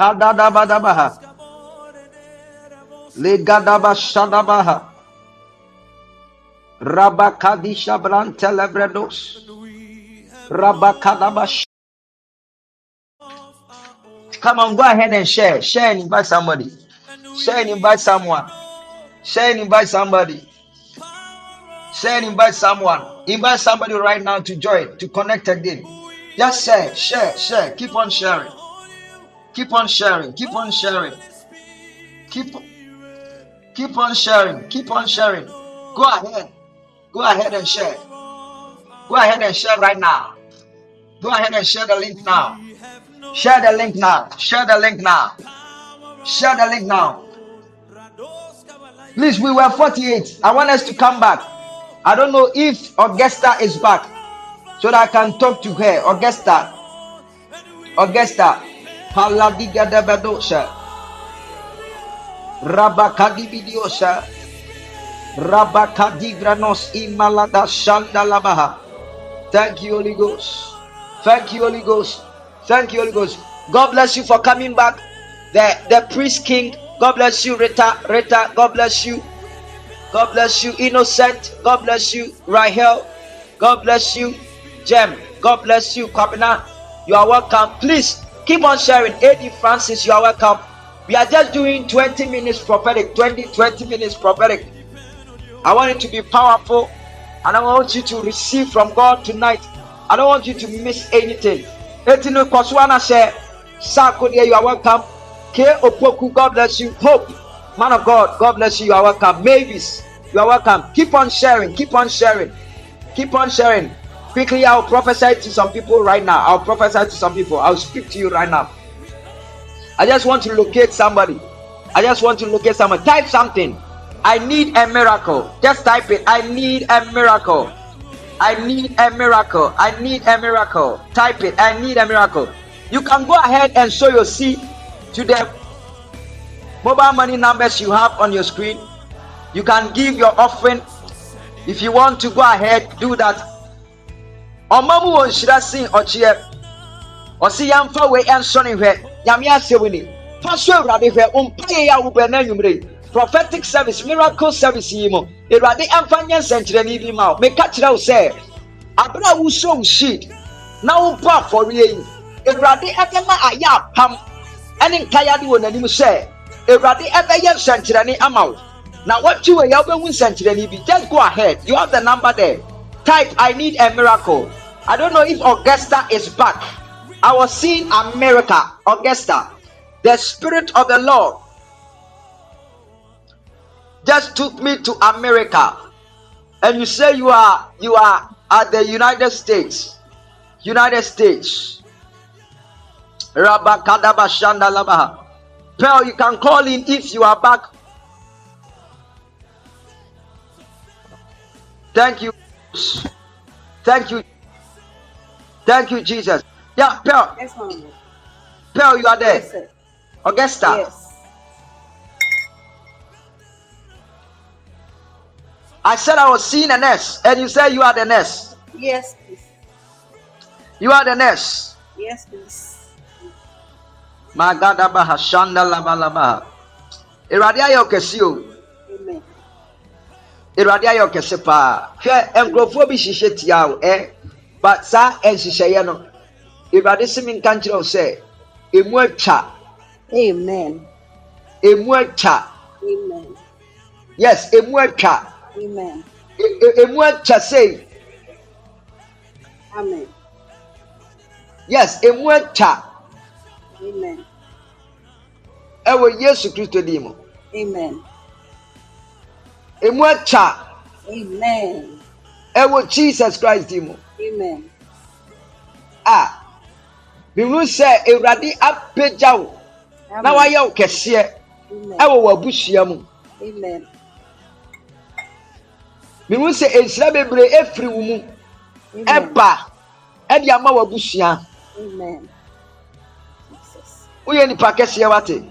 Kadadabadabaha. Legadaba Shadabaha. Rabakadisha Brantelebredos. Rabakadabash. Come on, go ahead and share. Share and invite somebody. Share and invite someone. Share and invite somebody. Share and invite someone. Invite somebody right now to join, to connect again. Just share, share, share. Keep on sharing. Keep on sharing. Keep on sharing. Keep keep on sharing. Keep on sharing. Go ahead. Go ahead and share. Go ahead and share right now. Go ahead and share the link now. Share the link now. Share the link now. Share the link now. Please, we were 48. I want us to come back. I don't know if Augusta is back so that I can talk to her. Augusta. Augusta. Paladiga de Bedosa. Rabakadibidiosa. Rabakadigranos imalada shanda labaha. Thank you, Holy Ghost. Thank you, Holy Ghost. Thank you, Holy Ghost. God bless you for coming back. The the priest king. God bless you, Rita. Rita. God bless you. God bless you, Innocent. God bless you, Rahel. God bless you, Jem. God bless you, Kabina. You are welcome. Please keep on sharing. AD Francis, you are welcome. We are just doing 20 minutes prophetic. 20, 20 minutes prophetic. I want it to be powerful. And I want you to receive from God tonight. I don't want you to miss anything. Etinu Koswana share. Sakodia, you are welcome. K Opoku, God bless you. Hope, man of God, God bless you. You are welcome. Mavis, you are welcome. Keep on sharing. Keep on sharing. Keep on sharing. Quickly, I'll prophesy to some people right now. I'll prophesy to some people. I'll speak to you right now. I just want to locate somebody. I just want to locate someone. Type something. I need a miracle. Just type it. I need a miracle. I need a miracle. I need a miracle. Type it. I need a miracle. You can go ahead and show your seed to the mobile money numbers you have on your screen. You can give your offering. If you want to go ahead, do that. Ọmọmu wọ nhyira sin ọkyeɛ. Ɔsi yɛmfa wei ɛnsɔ ne hwɛ. Nyame asɛm ni. Fa so Awurade hwɛ. Mpa yɛ yɛ awobɛ n'anwumire. Prophetic service, miracle service yi mu. Awurade ɛmfa nyɛ nsɛnkyerɛnne bi ma wo. Meka kyerɛ wo sɛ, abere a wosɔ wo seed na wobɔ afɔre yi, Awurade ɛbɛma ayɛ apam ɛne nkayade wɔ n'anim sɛ, Awurade ɛbɛyɛ nsɛnkyerɛnne ama wo. Na wɔtwe wɔ yɛ wobɛhu nsɛnkyerɛnne bi. Just go ahead. You have the number there. Type I need a miracle. I don't know if Augusta is back. I was seeing America, Augusta. The Spirit of the Lord just took me to America. And you say you are you are at the United States. United States. Pearl, you can call in if you are back. Thank you. Thank you. Thank you, Jesus. Yeah, Pearl. Yes. Pearl, you are there. Yes. Augusta. Yes. I said I was seeing a nurse, and you said you are the nurse. Yes, please. You are the nurse. Yes, please. Magadabaha Shandalabalaba. Awurade ayɛ ɔkɛse o. Awurade ayɛ ɔkɛse paa. Hwɛ nkurɔfoɔ bi hyehyɛ tia o ɛ. But saa nhyehyɛeɛ no, Awurade si mi nka nkyerɛ wo sɛ, emu atwa, Amen. emu atwa. Amen. Yes, emu atwa. Emu atwa sei. Amen. Yes, emu atwa. Amen. Ɛwɔ Yesu Kristo din mu. Amen. Emu atwa. Amen. Ɛwɔ Jesus Christ din mu. Amen. a mehu sɛ awurade apagya wo na wayɛ wo kɛseɛ ɛwɔ w'abusua mu Amen. Mehu sɛ nsira bebree efiri wo mu. Ɛba. Ɛde ama Amen. Jesus. woyɛ nipa kɛseɛ wate?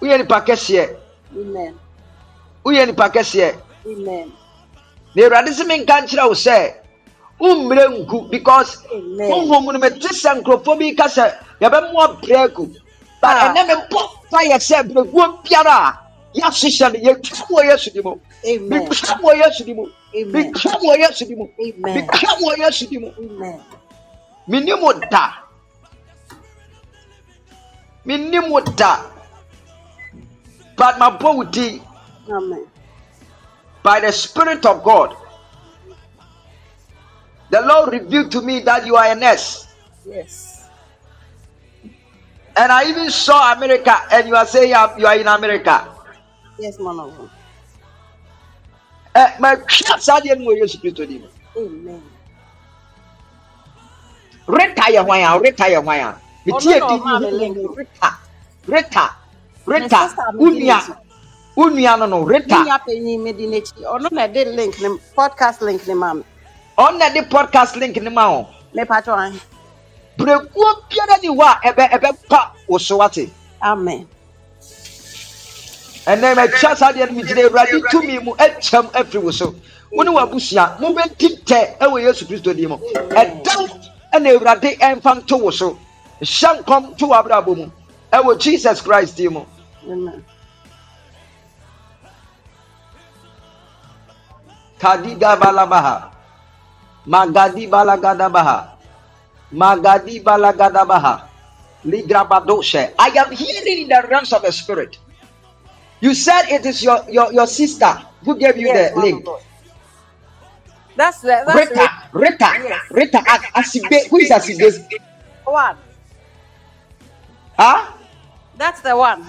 Woyɛ nipa kɛseɛ? Amen. woyɛ nipa kɛseɛ? Na awurade sɛ menka nkyerɛ wo sɛ wommmerɛ nku because honhom no mete sɛ nkurɔfoɔ bi ka sɛ yɛbɛmoa brɛ agu. But Ah. ɛnɛ mempɔ fa yɛ sɛ berɛguo biara a yɛahyehyɛ no yɛtwa wɔ yesu di mu Amen. wɔ yesu di mu Amen. metwa wɔ yesu di mu Amen. metwa wɔ yesu di mu Amen. da da but wo din Amen. by the Spirit of God. The Lord revealed to me that you are a nurse. Yes. And I even saw America, and you are saying you are, in America. Yes, man of God. Eh, my Sadia no Yesu Kristo di mu. Amen. Rita yɛ hwan a, Rita yɛ hwan a. Metie Ɔno na di ɔmaa me bi link. Rita. Rita. Me Rita. sister me di Unia. n'akyi. Unia no no, Me Rita. nua panyin me di n'akyi. Ɔno na ɛde link ne podcast link ne ma me. Ɔno na de podcast link ne ma wo. Me patro an. Brekuo biara ni hɔ a ɛbɛ ɛbɛpa wo so wate. Amen. ɛnɛ matwa saa deɛ no megyina awurade tumi mu akyɛm afiri wo so. Wo ne wabusua mobɛdi tɛ ɛwɔ yesu kristo din mu. Ɛdam ɛna awurade ɛmfa nto wo so. Hyɛ nkɔm to w'abrabɔ mu. Ɛwɔ jesus christ din mu. Kadiga balabaha magadi balagadabaha magadi balagadabaha ligrabadoshe i am hearing in the realms of the spirit you said it is your your, your sister who gave you Yes, the link. That's the that's Rita, Rita, Yes. Rita, Asibe. Who is Asibe? one. Huh? That's the one.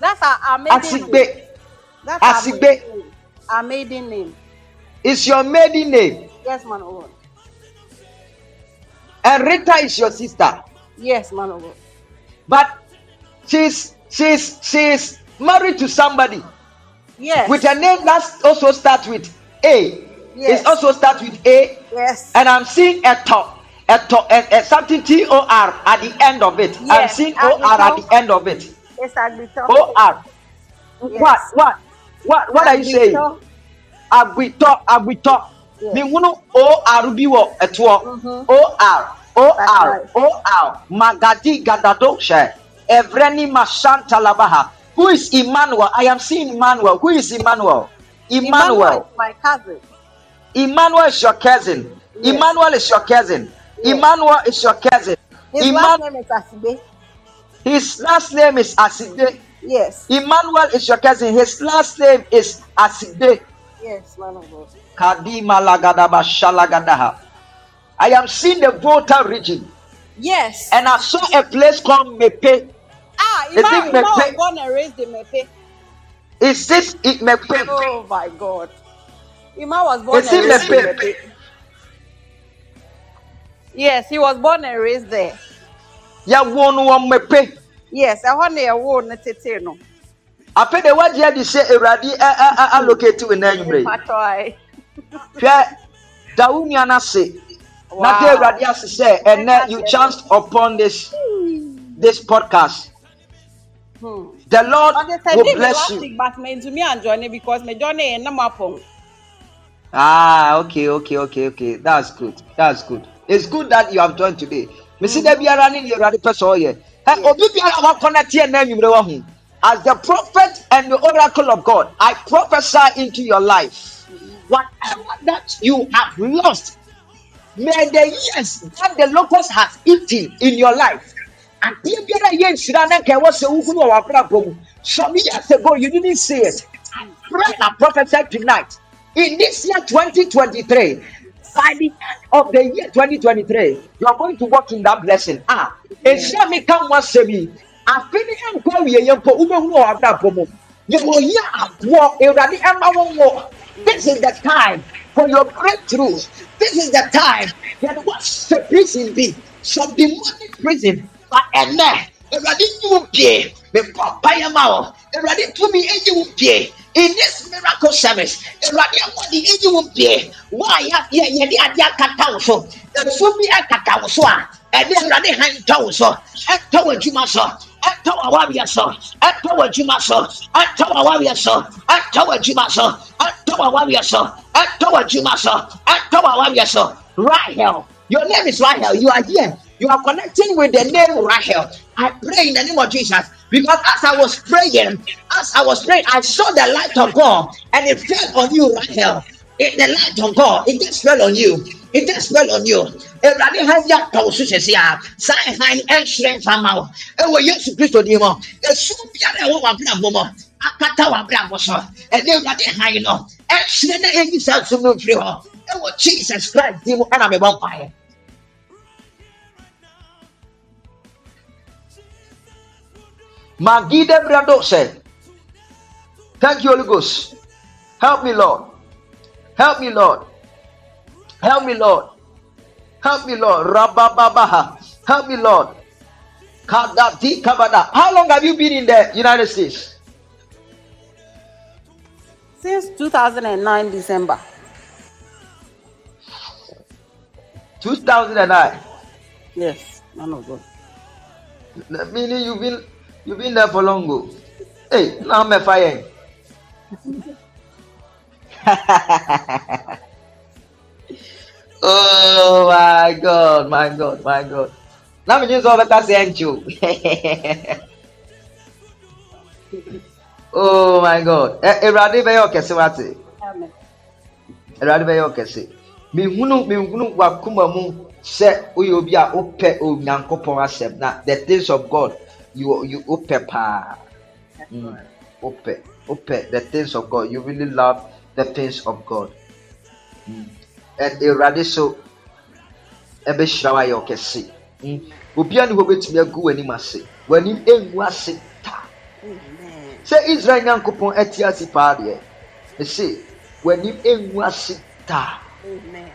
That's our, maiden name. Asibe That's our maiden name. Our maiden name. is your maiden name, Yes, man of and Rita is your sister. Yes, man of But she's she's she's married to somebody Yes. with a name that also starts with A. Yes. It also starts with A, yes. and I'm seeing a top. A top, a, a something T O R at the end of it. Yes. I'm seeing O R at the end of it. Agbito. O R. Yes. What? What? What? What are you saying? Agbito. agbitɔ agbitɔ Yes. mihunu or bi wɔ ɛtoɔ Mhm. or or or magadi gadado hyɛ evreni masanta labaha who is emmanuel i am seeing emmanuel who is emmanuel emmanuel is my cousin. emmanuel is your cousin Yes. emmanuel is your cousin Yes. emmanuel is your cousin His Emmanuel, last name is Asibe. his last name is Asibe Yes. emmanuel is your cousin his last name is Asibe Yes, man of God. Kadima lagadaba shalagadaha. I am seeing the Volta region Yes. and I saw a place called Mepe. Ah, Ima, it Ima was born and raised in Mepe. Is this it Mepe? Oh my God. Ima was born Is and raised in Mepe? Yes, he was born and raised there. Ya wonu wa Mepe. Yes, I want to wo ne tete no. Ape de wagye de say Awurade a- a- a- allocate we na nwumre. Patoi. Hwɛ da wo nua no ase. Na de Awurade ase sɛ ɛnɛ you chanced upon this this podcast. The Lord But they said will bless you. but me to me and Johnny because me Johnny and Namapong. Ah, okay, okay, okay, okay. That's good. That's good. It's good that you have joined today. Me see that biara ni the Awurade pɛ sɛ ɔyɛ. Ɛ, obi biara a wakɔ tie na enyimire wɔ ho. As the prophet and the oracle of God, I prophesy into your life. Whatever that you have lost, may the years that the locust has eaten in your life. Adeɛ biara yɛ nhyira na nka ɛwɔ sɛ wohunu wɔ w'abrabɔ mu. Some years ago, you didn't see it. I pray and tonight. In this year 2023, by the end of the year 2023, you are going to walk in that blessing. Ah, nhyira mi ka ho asɛm yi. Afe ne nkɔ awie yɛ mpo, wobɛhunu wɔ w'abrabɔ mu. Yɛwɔ yɛ aboɔ, Awurade ɛma wɔn wɔ. This is the time for your breakthrough. This is the time that what's the prison be? Some demonic prison. But ɛnɛ, Awurade nyi wo pie. Mebɔ mpaeɛ ma wo. Awurade tumi enyi wo pie. In this miracle service, Awurade ahoɔden enyi wo pie. Wo a yɛ- yɛ- yɛde adeɛ akata wo so. Esu bi ɛkata wo so a ɛde awurade han tɔ wo so. Ɛtɔ wɔ adwuma so. Ɛtɔ wɔ awareɛ so. Ɛtɔ wɔ adwuma so. Ɛtɔ wɔ awareɛ so. Ɛtɔ wɔ adwuma so. Ɛtɔ wɔ so. Ɛtɔ adwuma so. Ɛtɔ wɔ awareɛ so. Rahel. Your name is rahel. You are here you are connecting with the name rahel i pray in the name of jesus because as I was praying, as I was praying, I saw the light of God and it fell on you, Rahel. It, the light of God, it just fell on you. It just fell on you. Awurade ha yɛ atɔ so sɛsɛ a saa ɛhan ɛnhyerɛn fama wo ɛwɔ yesu kristo din mu esu biara ɛwɔ w'abrabɔ mu akata w'abrabɔ so ɛne awurade han no ɛhyerɛn na ɛyi saa sum no mfiri hɔ ɛwɔ jesus christ din mu ɛna mɛbɔ mpaeɛ. Magide Brado said, Thank you, Holy Ghost. Help me, Lord. Help me, Lord. Help me, Lord. Help me, Lord. Rabababaha. Help me, Lord. How long have you been in the United States? Since 2009 December. 2009. Yes, man of God. Meaning you've been you've been there for long. Ago. Hey, now I'm a fire. oh my god, my god, my god. Now me just over that saying you. Oh my god. Erade bɛyɛ ɔkɛse wate. Amen. Erade bɛyɛ ɔkɛse. Mihunu mihunu wakuma mu sɛ woyɛ obi a wopɛ onyankopɔn asɛm na the things of God you you wopɛ paa. Mm, Wopɛ wopɛ the things of God you really love the things of God. Mm. And Erade so ɛbɛhyira wo ayɛ ɔkɛse. Mm. Obiara ne hɔ bɛtumi agu w'anim ase. W'anim engu ase taa. Amen. sɛ israel nyankopɔn ati ase ɛse w'anim ɛngu ase da Amen.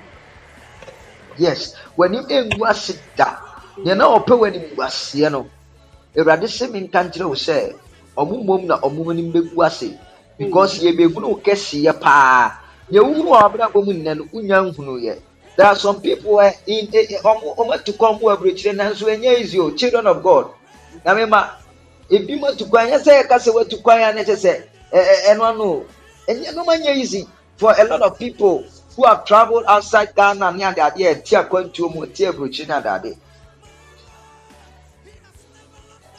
yes w'anim ɛngu ase da deɛ na ɔpɛ w'anim gu aseɛ no awurade sɛ menka nkyerɛ wo sɛ ɔmo mmom na ɔmo anim bɛgu ase. Because yɛbɛhunu wo kɛseyɛ paa. Deɛ wohunu wɔ abrabɔ mu nnɛ no wonya nhunuyɛ there are some people eh, in ɔmo ɔmo atu kwan mu aburokyire nanso ɛnyɛ easy o. Children of god. Na mema ebi mu atu kwan nyɛ sɛ yɛka sɛ watu kwan a ne kyɛ sɛ ɛ ɛ ɛno ano o. Ɛnyɛ no ma nyɛ easy. For a lot of people who have travelled outside ghana ne adeade ɛti akwantuo mu ɛti aburokyire ne adeade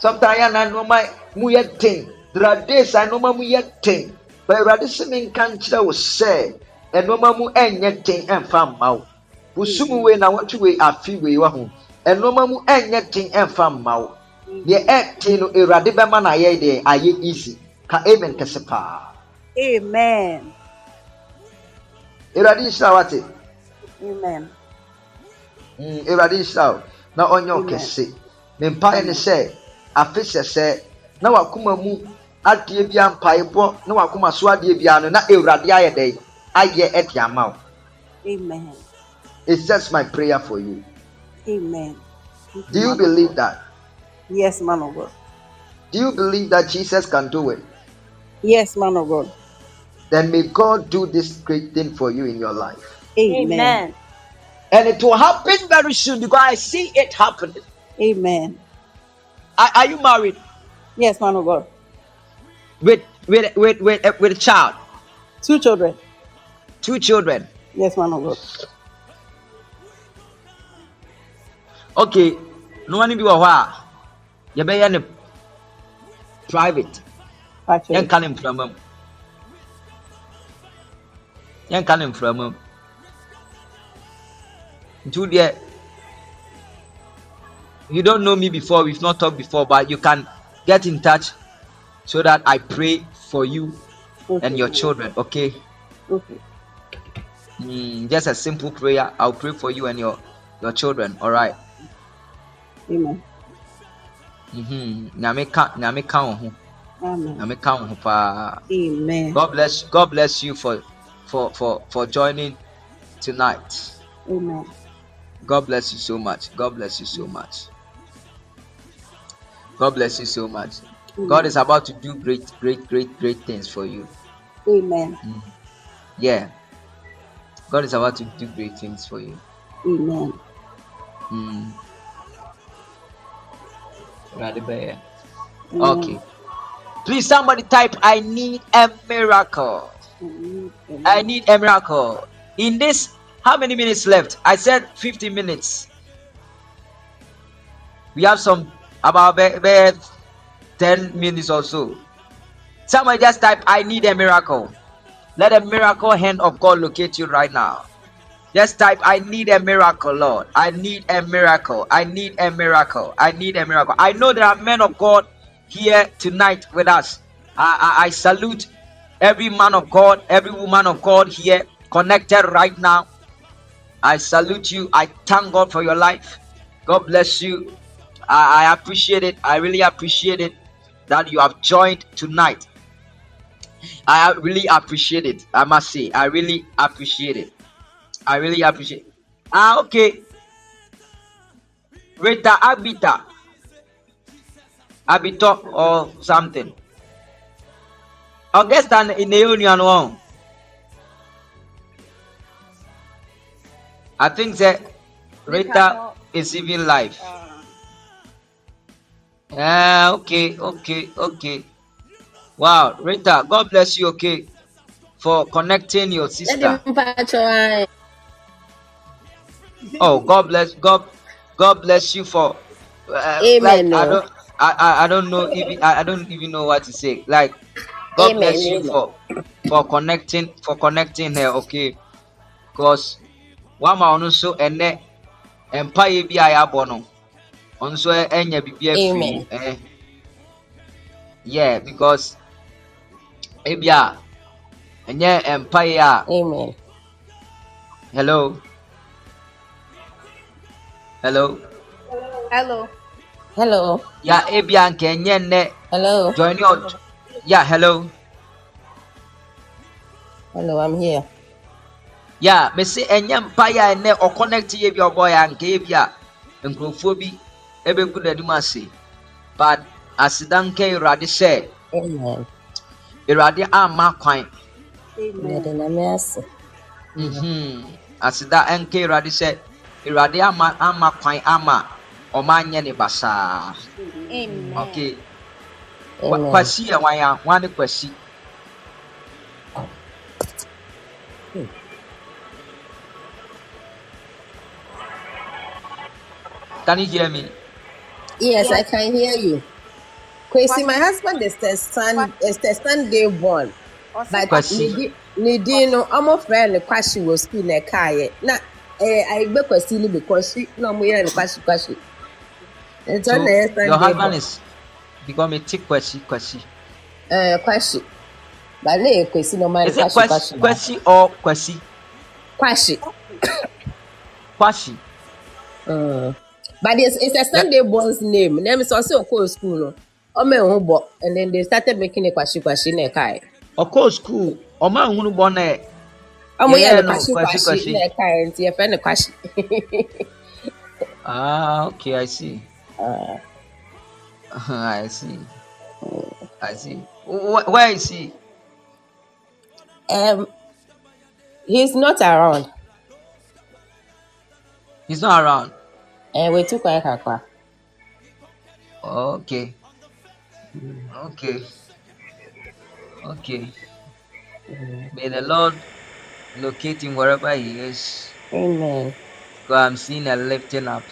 sometimes yɛn na nneɛma mu yɛ den there are days a nneɛma mu yɛ den but awurade sɛ mi nka nkyerɛ wo sɛ nneɛma mu ɛnyɛ den ɛnfa mma wo busum wei na wɔtwe wei afi wei wɔ ho nneɛma mu ɛnyɛ den ɛnfa mma wo deɛ ɛten no awurade bɛma no ayɛ deɛ ayɛ easy. Ka amen kɛse paa Amen. awurade nhyira wate Amen. Awurade nhyira wo na ɔnyɛ wo kɛse me mpaeɛ ne sɛ afe hyɛ sɛ na wakoma mu adeɛ bia mpaebɔ na wakoma so adeɛ bia no na awurade ayɛ dɛn ayɛ ɛde ama wo Amen. it's just my prayer for you Amen. do you believe that Yes, man of God. do you believe that jesus can do it Yes, man of God. then may god do this great thing for you in your life Amen. and it will happen very soon because i see it happening Amen. Are, are you married Yes, man of God. with with with with, uh, with a child Two children. two children Yes, man of God. okay no bi wɔ hɔ a yɛbɛyɛ no private Actually. yɛnka ne mframa mu yɛnka ne mframa mu nti deɛ you don't know me before we've not talked before but you can get in touch so that i pray for you Okay. and your children okay Okay. Mm, just a simple prayer i'll pray for you and your your children all right Amen. Mhm. nyame ka nyame ka Amen. nyame ka wo Amen. god bless god bless you for for for for joining tonight Amen. god bless you so much god bless you so much god bless you so much god is about to do great great great great things for you Amen. yeah god is about to do great things for you Amen. Mm. Mm. Okay. Please, somebody type, I need a miracle. I need a miracle. In this, how many minutes left? I said 50 minutes. We have some about 10 minutes or so. Somebody just type, I need a miracle. Let a miracle hand of God locate you right now. Just type, I need a miracle, Lord. I need a miracle. I need a miracle. I need a miracle. I know there are men of God here tonight with us. I, I, I salute every man of God, every woman of God here connected right now. I salute you. I thank God for your life. God bless you. I, I appreciate it. I really appreciate it that you have joined tonight. I really appreciate it. I must say, I really appreciate it. I really appreciate. It. Ah, okay. Rita Abita. Abito or something. Augusta in the union one. I think that Rita is even live. Ah, okay, okay, okay. Wow, Rita, God bless you, okay, for connecting your sister. Oh, God bless God. God bless you for. Uh, Amen. Like, I don't. I, I, I don't know even I, I don't even know what to say. Like God Amen. bless you for for connecting for connecting her. Okay, because one man also ene empire bi a yabɔ no nso enya eh, eh, bibi eh, afiri eh yeah because ebi a enye empire a ah. Amen. hello hello Hello. Hello. ya ebia nke enye nne Hello. join your yeah hello Hello, I'm here. ya mesi enye mpa ya ah, ene o connect ye bi ọbọ ya nke ye bi a nkurɔfoɔ bi ebegu n'anim ase. But aseda nke awurade sɛ awurade ama kwan. Mhm aseda nke awurade sɛ awurade ama ama kwan ama ɔma anyɛ ne basaa Amen. okay. Kwasi yɛ wan a wan ne kwasi. Can you hear me Yes, I can hear you. Kwesi, my husband is the son is the Sunday born. But kwasi. Ne din no ɔmo frɛ no kwahye wɔ school na ɛkaeɛ na ɛɛ ayigbe kwasi no bi kwasi na ɔmo yɛ no kwahye kwahye nti so your husband is because me ti kwasi kwasi. Ɛɛ kwahye but na yɛ kwasi na ɔmo is no it kwahye kwasi kwahye kwasi or kwasi? Kwahye kwasi. Mm. But it's it's a Sunday born's name. Na ɛmi sɛ ɔsɛ ɔkɔ school no. Ɔmo ɛho bɔ and then they started making it kwahye kwahye na ɛkaeɛ ɔkɔɔ school ɔmo ahunu bɔ na ɛ ɔmo yɛ yɛyɛ no no kwahye kwasi kwahye kwasi na ɛkaeɛ nti yɛfrɛ no kwahye ah okay i see. Ah, i see. I see. Wh- where is he? Um, he's not around. He's not around ɛɛ wetu kwan kakra. okay. Okay. Okay. May the lord locate him wherever he is. Amen. i'm seeing a lifting up.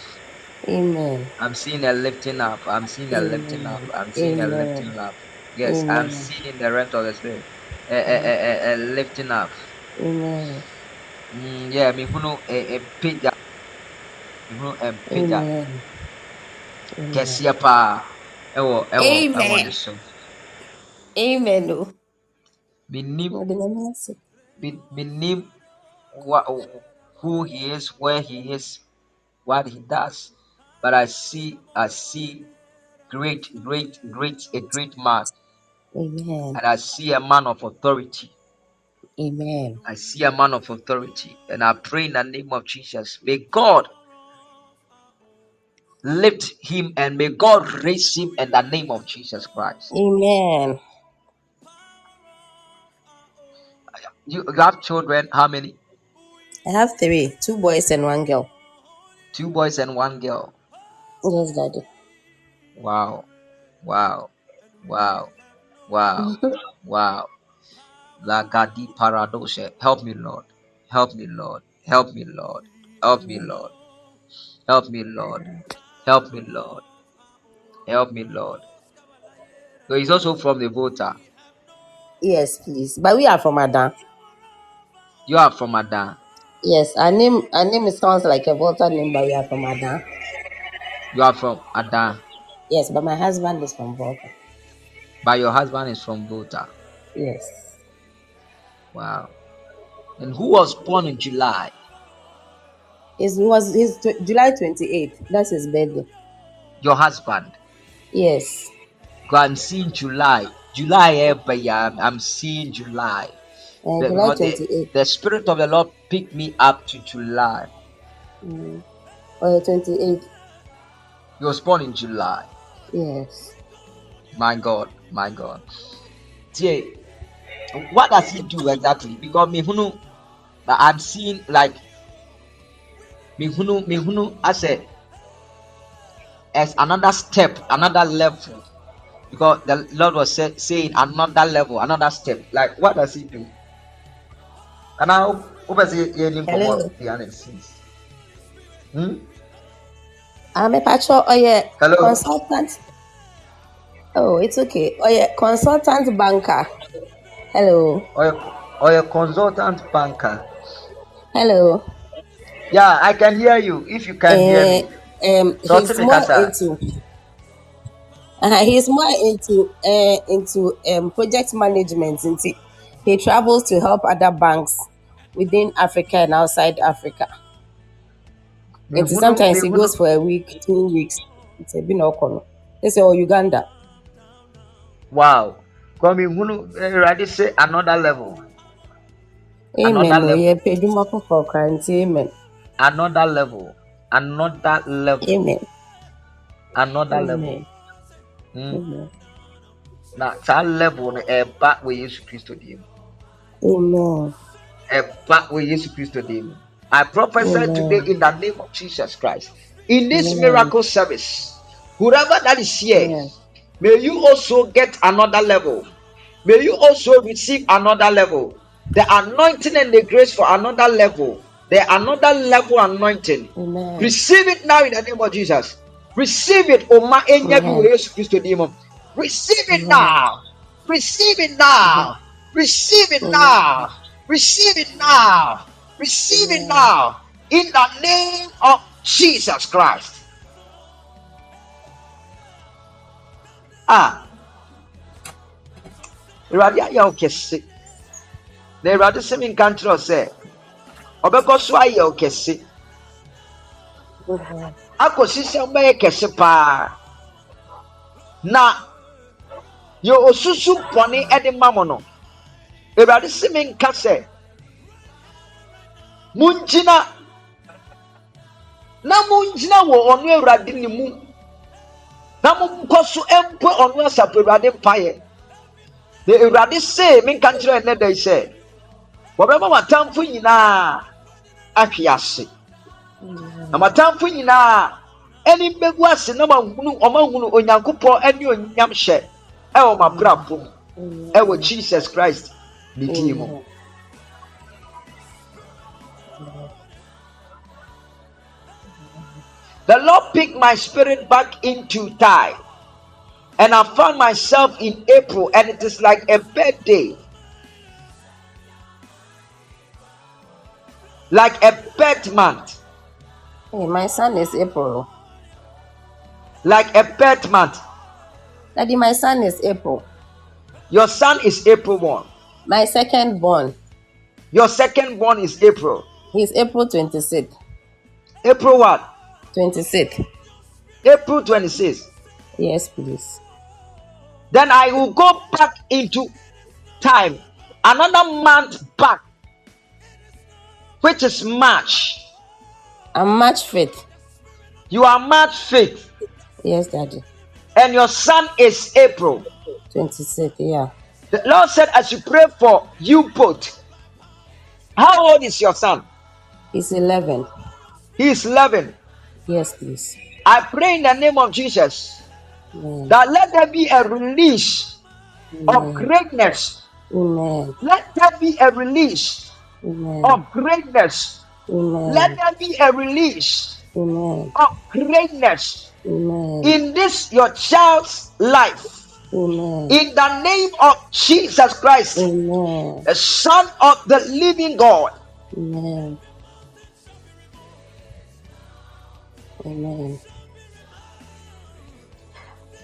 Amen. i'm seeing a lifting up. I'm seeing a lifting up. I'm seeing a lifting up. Yes i'm seeing the rest of the spirit. A, a, a, a, a lifting up. Amen. Mm, yeah, me hunu e e pagya, me hunu pagya Amen. Amen. kɛseɛ paa ɛwɔ ɛwɔ ɛwɔ ne so. Amen. Oh. o. Menim Wɔde Nyame ase. me- menim what who he is, where he is, what he does, but I see I see great great great a great man, Amen. and I see a man of authority. Amen. I see a man of authority, and I pray in the name of Jesus. May God lift him and may God raise him in the name of Jesus Christ. Amen. You you have children, how many? I have three, two boys and one girl. Two boys and one girl. Yes, Daddy. Wow. Wow. Wow. Wow. Wow. Lagadi paradoshe. Help me, Lord. Help me, Lord. Help me, Lord. Help me, Lord. Help me, Lord. Help me, Lord. Help me, Lord. So he's also from the Volta. Yes, please. But we are from Adan. You are from Adan. Yes, our name our name sounds like a Volta name, but we are from Adan. You are from Adan. Yes, but my husband is from Volta. But your husband is from Volta. Yes. Wow. And who was born in July? It was his tw- July 28th. That's his birthday. Your husband. Yes. Go, I'm seeing July. July, eh, yeah, I'm, seeing July. Uh, The, July because the, 28th. the Spirit of the Lord picked me up to July. Mm. Or 28th. He was born in July. Yes. My God, my God. See, what does he do exactly? Because me hunu, I'm seeing like me hunu, me hunu as a as another step, another level. Because the Lord was say, saying another level, another step. Like what does he do? And now, over the Hello. behind the scenes. Hmm? I'm a patcho. Oh yeah, Hello. consultant. Oh, it's okay. Oh yeah, consultant banker. Hello. oh a, or a consultant banker. Hello. Yeah, I can hear you. If you can hear me. um, Talk he's more into. Uh, he's more into uh, into um, project management. Into he travels to help other banks within Africa and outside Africa. And sometimes he goes for a week, two weeks. It's a bit no They say, oh, Uganda. Wow. Because me hunu, already say another level. Another Amen. Oh, level. Yeah, pay you for quarantine. Amen. Another level. Another level. Amen. Another level. Amen. Hmm. Amen. Na that level no ɛba wɔ Yesu Kristo dim. Amen. Ɛba wɔ Yesu Kristo dim. I prophesy today in the name of Jesus Christ. In this Amen. miracle service, whoever that is here, Amen. may you also get another level. May you also receive another level. The anointing and the grace for another level. The another level anointing. Amen. Receive it now in the name of Jesus. Receive it. Oma enya bi wɔ Amen. Yesu Kristo dim. Receive it now. Receive it now. Receive it now. Receive it now. Receive it now. In the name of Jesus Christ. Ah, Awurade ayɛ wo kɛse. Na Awurade sɛ menka nkyerɛ wo sɛ, ɔbɛkɔ so ayɛ wo kɛse. Akɔsi sɛ wobɛyɛ kɛse paa. Na yɛ osusu bɔne de ma mo no awurade se me nka sɛ mongyina na mongyina wɔ ɔno awurade ne mu na monkɔ so mpo ɔno asafo awurade mpaeɛ na awurade se menka nkyerɛ ɛnɛ yi sɛ wɔbɛma matamfo nyinaa ahwe ase mm. na matamfo nyinaa ɛne mbɛgu ase na mahunu ɔmahunu onyankopɔn ɛne onyam hyɛ ɛwɔ mabrabɔ mu Amen. ɛwɔ jesus christ ne din mu Amen. the lord picked my spirit back into time and i found myself in april and it is like a birthday like a birth month Hey, my son is April. like a birth month Daddy, my son is April. your son is april 1 My second born, your second born is april he's April 26th. april what 26th. april 26 Yes, please. then I will go back into time, another month back, which is March. I'm March 5th. You are March 5th, Yes, Daddy. and your son is April. 26th, yeah. The Lord said, as you pray for you both, how old is your son? He's 11. He's 11. Yes, please. I pray in the name of Jesus Amen. that let there be a release of greatness. Amen. Let there be a release Amen. of greatness. Let there be a release Amen. of greatness Amen. in this your child's life. Amen. In the name of Jesus Christ, Amen. the Son of the living God. Amen. Amen.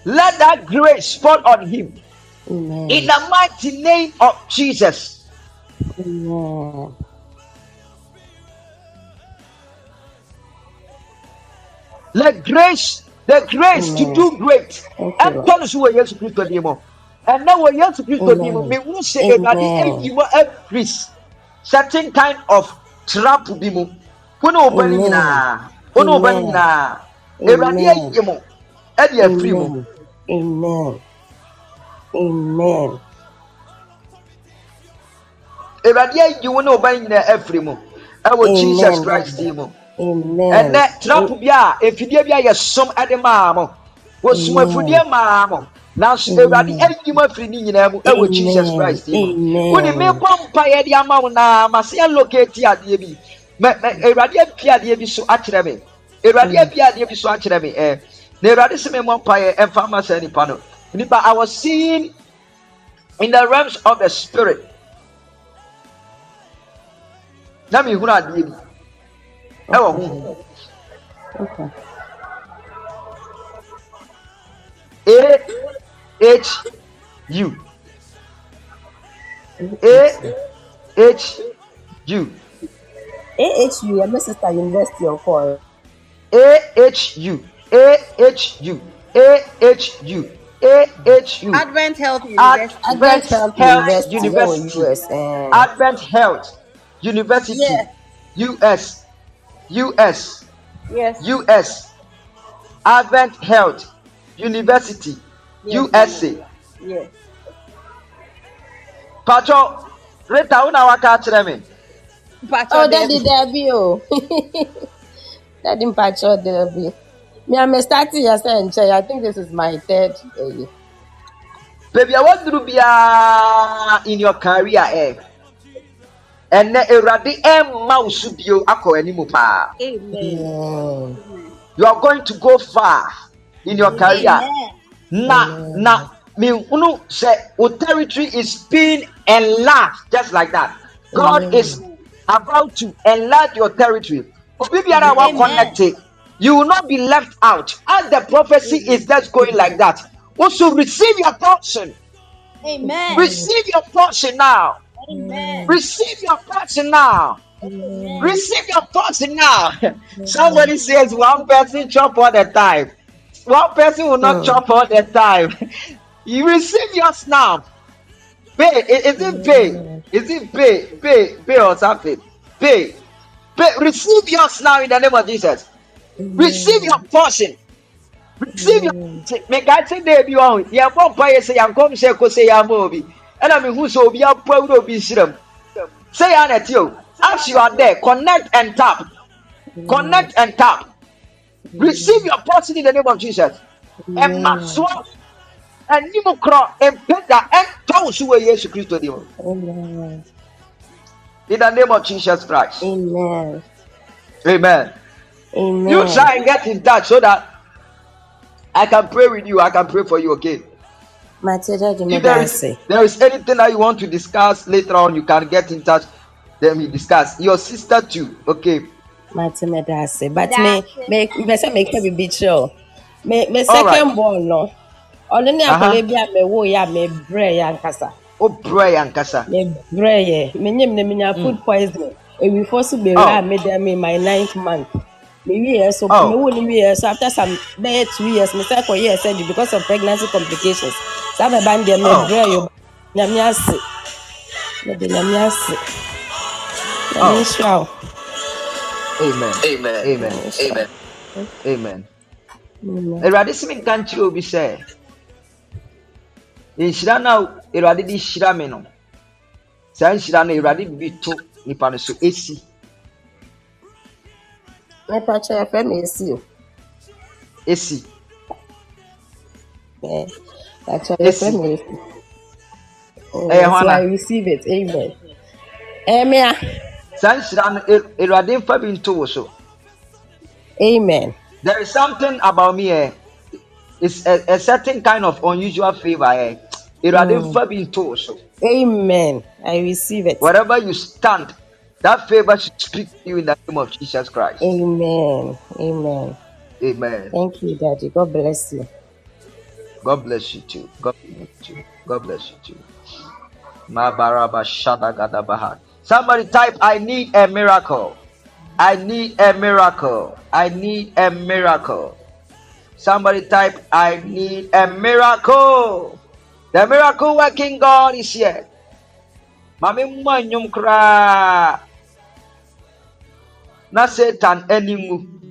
Let that grace fall on him. Amen. In the mighty name of Jesus. Amen. Let grace, the grace to Amen. do great. Thank you, And Lord. tell us who Yesu Kristo di mo. And now when Yesu Kristo di mo, Amen. me who say everybody Amen. every every certain kind of trap bi mu. Kuno obani Amen. nyinaa. Kuno obani Amen. nyinaa. Everybody Amen. ayi mo. Ɛde afiri mu. Amen. Amen. Everybody ayi wo na obani nyinaa afiri mu. Ɛwɔ Jesus. Christ di mu. Ɛnɛ trap bi a efidie bi a yɛsom ɛde maa mo. Wɔsum afidie maa mo. Nanso awurade ayi mo afiri ne nyinaa mu ɛwɔ jesus christ mu. Amen. wone mebɔ mpa yɛde ama wo na ma se alokati adeɛ bi. Mɛ mɛ awurade apie adeɛ bi so akyerɛ me. Awurade Mm. apie adeɛ bi so akyerɛ me ɛ na awurade sɛ me mmɔ mpa yɛ ɛmfa ma saa nipa no. Nipa i was seeing in the realms of the spirit na mehunu adeɛ bi ɛwɔ ho Okay. A H U. A H U. AHU, your sister university of course. A H U. A H U. A H U. A H U. Advent Health University. Advent Health Health University, University. Advent Health University Yeah. US US Yes. US Advent Health University Yes. USA Yes. Pacho Rita una waka kyerɛ me Pacho Oh, Debbie. Daddy Debbie, oh. Daddy Mpacho Debbie. Me, I'm starting your saying, I think this is my third. eh, baabi a waduru biara in your career ɛ ɛnɛ awurade ɛmma wo so bio akɔ anim paa Amen. Amen. you are going to go far in your career Amen. na na mehunu sɛ wo territory is being enlarged just like that god Amen. is about to enlarge your territory obi biara a wa Amen. connect you will not be left out as the prophecy is just going like that also receive your portion Amen. receive your portion now Amen. Receive your portion now. Amen. Receive your portion now. Somebody says one person chop all the time. One person will not Mm. chop all the time. You receive yours now. Pay. Is it pay? Is it pay? Pay. Pay or something? Pay. Pay. Receive yours now in the name of Jesus. Receive your portion. Receive your meka se de bi ɔho yɛbɔ mpa yɛ sɛ yɛnkɔm sɛ kɔ sɛ yɛama obi ɛna mehu sɛ obi apɔ awura obi nhyira mu. Sɛ yɛ ana o as you are there connect and tap. Connect and tap. Receive your portion in the name of jesus. Ɛma soɔ anim korɔ mpagya ɛntɔ wo so wɔ yesu kristo di mu Amen. in the name of jesus christ. Amen. amen. Amen. you try and get in touch so that i can pray with you i can pray for you okay If there is, there is anything that you want to discuss later on, you can get in touch. Then we discuss. Your sister too. Okay. Mate Medase. But me, me, me say me can be chill. Me, me second born no. Ɔno ne Uh-huh. akwadaa bi a mewo yɛ a mebrɛ yɛ ankasa. Oh, pray and kasa. Mebrɛ yɛ. Menyim ne menya food poisoning. Ewifo so bewu Oh. a meda me my ninth month. Mewie yɛ so, Oh. mewo ne wie yɛ so after some bɛyɛ two years, me sɛ kɔyɛ surgery because of pregnancy complications. Saa bɛba no deɛ mebrɛ yɛ. Nyame ase. Mede nyame ase. Nyame Oh. nhyira wo. Amen. Amen. Amen. Amen. Amen. Awurade si mi nka nkyerɛ obi sɛ nhyira no a Awurade de hyira me no saa nhyira no Awurade de bi to nipa no so esi Mepakyɛ yɛfrɛ me esi o. esi Actually, esi friend me. ɛyɛ Oh, hɔ so I receive it. Amen. Amen. saa nhyira no Aw- awurade mfa bi nto wo so Amen. there is something about me eh it's a, a certain kind of unusual favor eh awurade Mm. mfa bi so Amen. I receive it. wherever you stand that favor should speak to you in the name of jesus christ Amen. Amen. amen Thank you, Daddy. God bless you. God bless you too god bless you too god bless you too. Somebody type, I need a miracle. I need a miracle. I need a miracle. Somebody type, I need a miracle. The miracle working God is here. Mami. Na Satan animu.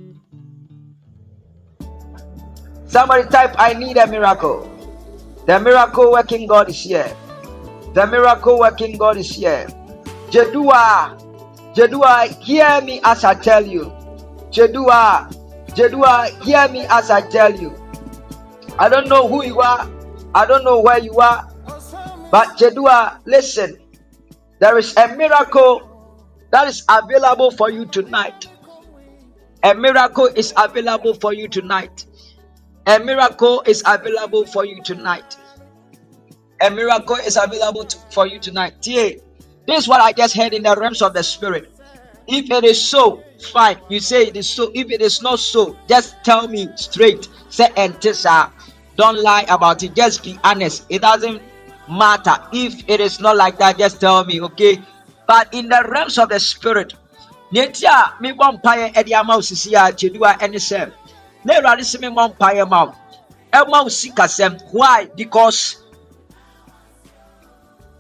Somebody type, I need a miracle. The miracle working God is here. The miracle working God is here. Jedua, Jedua, hear me as I tell you. Jedua, Jedua, hear me as I tell you. I don't know who you are, I don't know where you are, but Jedua, listen. There is a miracle that is available for you tonight. A miracle is available for you tonight. A miracle is available for you tonight. A miracle is available to- for you tonight. This is what I just heard in the realms of the spirit. If it is so, fine. You say it is so. If it is not so, just tell me straight. Say and Entisa. Don't lie about it. Just be honest. It doesn't matter. If it is not like that, just tell me, okay? But in the realms of the spirit, Netia, me one pie is here, Chidua, and Sam. Never listen me one pie mouth. Emma Sikasem. Why? Because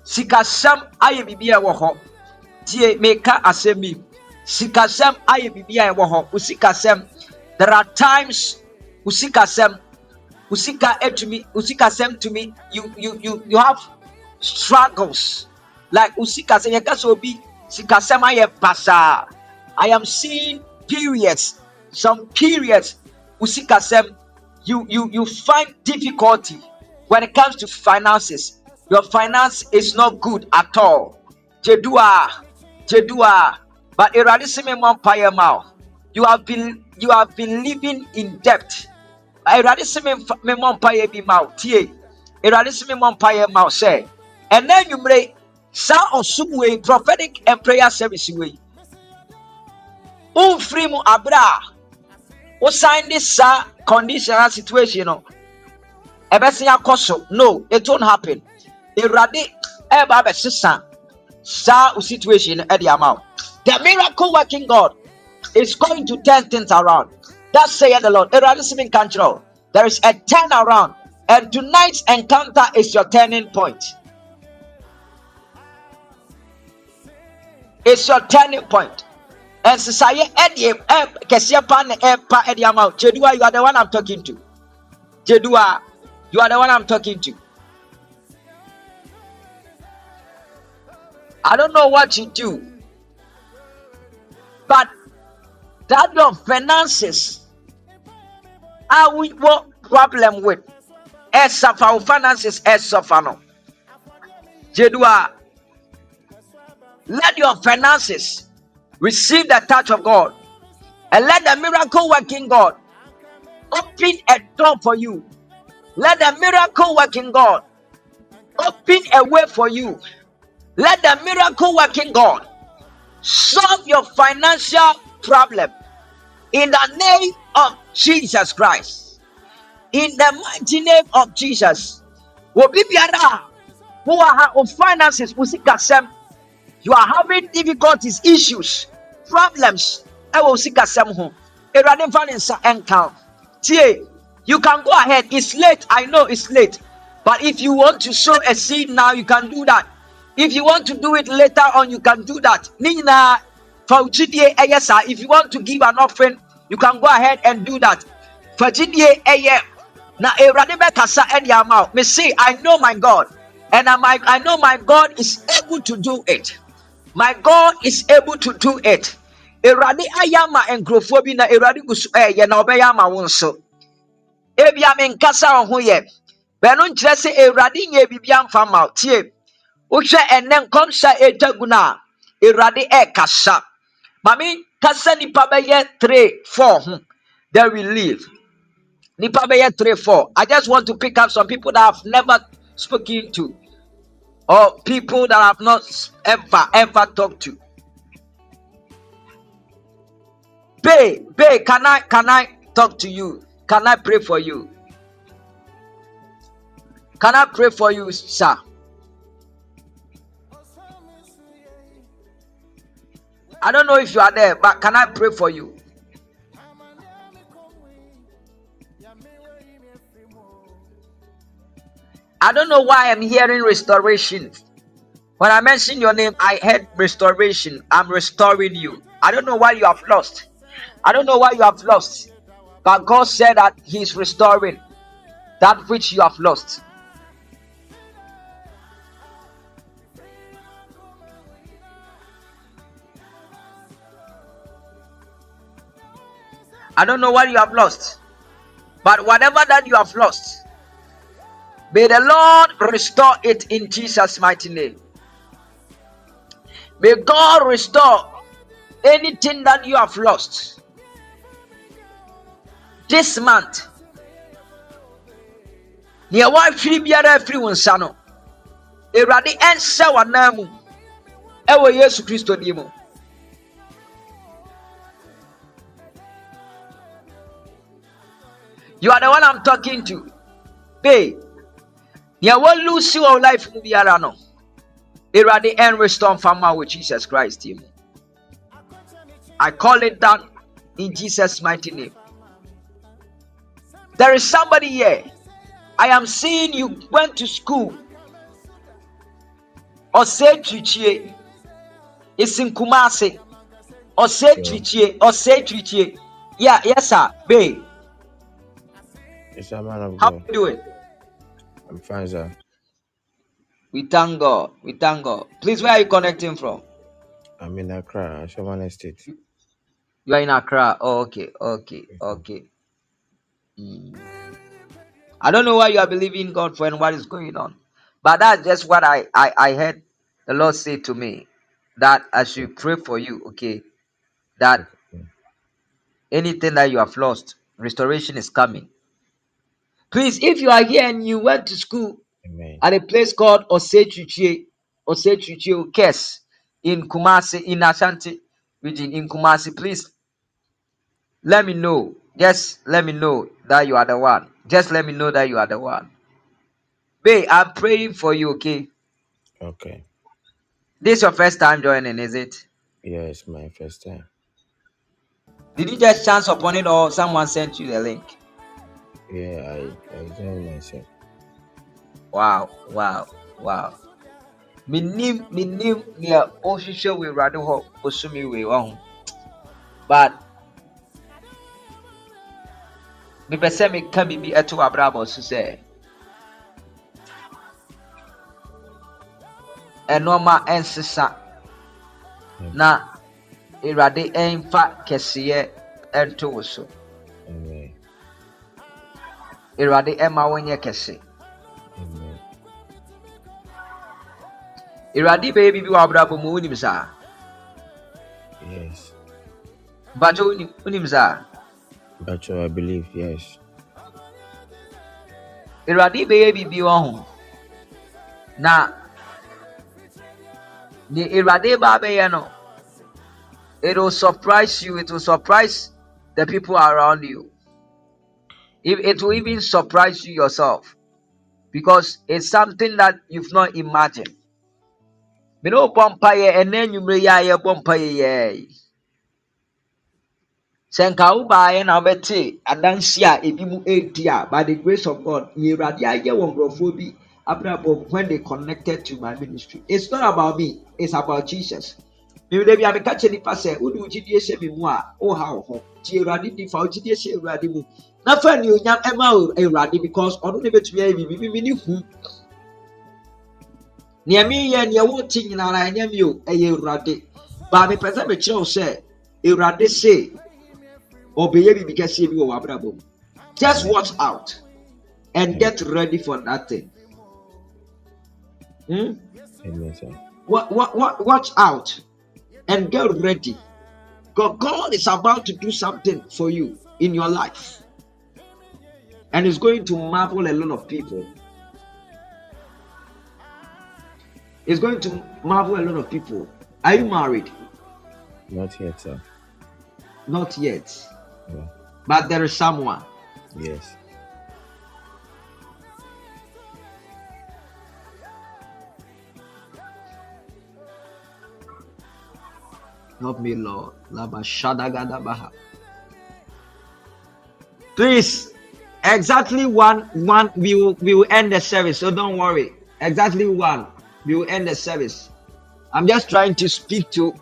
sikasɛm ayɛ biribi a ɛwɔ hɔ tie meka asɛm bi sikasɛm ayɛ biribi a ɛwɔ hɔ wo sikasɛm there are times wo sikasɛm wo sika atumi wo sikasɛm tumi you you you you have struggles like wo sikasɛm yɛka sɛ obi sikasɛm ayɛ basaa i am seeing periods some periods wo sikasɛm you you you find difficulty when it comes to finances. Your finance is not good at all. Jedua jedua. But erade se me mmɔ mpaeɛ ma wo. you have been you have been living in debt. Erade se me mfa- me mmɔ mpaeɛ bi ma wo. tie erade se me mmɔ mpaeɛ ma wo sɛ ɛnɛ anwummere saa ɔsom wei prophetic and prayer service wei womfiri mu aberɛ a wosan de saa conditional situation no ɛbɛsen akɔ so no it won't happen. Awurade ɛba abɛsesa saa wo situation ɛde ama wo the miracle working god is going to turn things around. That saith the lord. Menka nkyerɛ wo there is a turn around. And tonight's encounter is your turning point. It's your turning point and ɛdeɛ ɛ kɛseɛ pa na wo you are the one i'm talking to jedua you are the one i'm talking to I don't know what you do, but that your finances are we what problem with? Suffer our finances, suffer no. Jedua, let your finances receive the touch of God and let the miracle working God open a door for you. Let the miracle working God open a way for you. Let the miracle working God solve your financial problem in the name of Jesus Christ. In the mighty name of Jesus. Obi biara are of finances, wo sikasɛm, you are having difficulties, issues, problems. ɛwɔ sikasɛm ho. Awurade mfa ne nsa ɛnka. Tie, you can go ahead. It's late. I know it's late. But if you want to sow a seed now, you can do that. If you want to do it later on, you can do that. Ne nyinaa, fa gyidie. If you want to give an offering, you can go ahead and do that. Fa gyidie ɛyɛ na Awurade bɛkasa ɛde ama wo. Me say, I know my God, and I, might- I know my God is able to do it. My God is able to do it. Awurade ayɛ ama nkurɔfoɔ bi na Awurade gu so. Ɛyɛ na ɔbɛyɛ ama wo nso. ebia menkasa wo ho yɛ bɛno nkyerɛ sɛ awurade nyɛ biribi amfa ma wo. Tie. Wohwɛ ɛnɛ nkɔmhyɛ a ɛtwa gu no a awurade ɛrekasa. Ma menkasa nipa bɛyɛ 3 4 ho. Then we leave. Nipa bɛyɛ 3 4 i just want to pick up some people that i've never spoken to or people that i've not ever ever talked to Bay, Bay, can I can I talk to you? Can I pray for you? Can I pray for you, sir? I don't know if you are there, but can I pray for you? I don't know why I'm hearing restoration. When I mention your name, I heard restoration. I'm restoring you. I don't know why you have lost. I don't know why you have lost. But God said that He is restoring that which you have lost. I don't know what you have lost, but whatever that you have lost, may the Lord restore it in Jesus' mighty name. May God restore anything that you have lost this month. Nea wahwere biara afiri wo nsa no, Awurade ɛnhyɛ w'anan mu ɛwɔ Yesu Kristo din mu. You are the one I'm talking to. Babe, nea lose wɔ life mu biara no, Awurade ɛn restore mfama with Jesus Christ mu. I call it down in Jesus' mighty name. There is somebody here. I am seeing you went to school. Ose Trichie. It's in Kumasi. Ose Trichie. Ose Trichie. Yeah, yes, sir. Babe. Yes, sir, man of How you doing? I'm fine, sir. We thank God. We thank God. Please, where are you connecting from? I'm in Accra, Ashaman Estate. You are in Accra. Oh, okay, okay, okay. Mm. I don't know why you are believing God for and what is going on. But that's just what I, I, I heard the Lord say to me that I should pray for you, okay? That anything that you have lost, restoration is coming. Please, if you are here and you went to school Amen. at a place called Osechuchie, Osechuchie Kes in Kumasi, in Ashanti region, in Kumasi, please let me know. Just let me know that you are the one. Just let me know that you are the one. Babe, I'm praying for you, okay? Okay. This is your first time joining, is it? Yeah, it's my first time. Did you just chance upon it or someone sent you the link? Yeah, I, I joined myself. Wow, wow, wow. Minim minim nea ɔhwehwɛ wɔ awurade hɔ bosome wei wahu but mepɛ sɛ meka biribi ɛto w'abrabɔ so sɛ ɛnɔɔma ɛnsesa na awurade ɛmfa kɛseɛ ɛnto wo so Amen. Awurade ɛma wonyɛ kɛse. Awurade bɛyɛ biribi wɔ abrabɔ mu wonim saa? Yes. mpakyɛ wonim saa? But I believe, yes. awurade bɛyɛ biribi wɔ ho. Na ne awurade ba bɛyɛ no it will surprise you it will surprise the people around you it, will even surprise you yourself. Because it's something that you've not imagined. Me ne wobɔ mpaeɛ ɛnɛ anwummerɛ yi a yɛbɔ mpaeɛ yɛɛ yi sɛ nka wobaeɛ na wobɛte adanse a ebi mu ɛredi eh, a by the grace of god ne awurade ayɛ wɔ nkurɔfoɔ bi abrabɔ when they connected to my ministry. It's not about me it's about jesus. Mewuda bi a meka kyɛ nipa sɛ wode wo gyidie hyɛ me mu a woha wo ho nti awurade di fa na fa anuonyam ɛma wo awurade because ɔno ne bɛtumi ayɛ biribi mimi ne hu nea meyɛ nea wote nyinara ɛnyɛ me o ɛyɛ awurade baa mepɛ sɛ mekyerɛ wo sɛ awurade se ɔbɛyɛ biribi kɛseɛ bi wɔ w'abrabɔ mu Just watch out and get ready for that thing. Hmm? Amen. What, what, what, watch out and get ready. God, God is about to do something for you in your life. And it's going to marvel a lot of people. It's going to marvel a lot of people. Are you married? Not yet, sir. Not yet. Yeah. But there is someone. Yes. Help me, Lord. Please, exactly one, one. We will, we will end the service, so don't worry. Exactly one, we will end the service. I'm just trying to speak to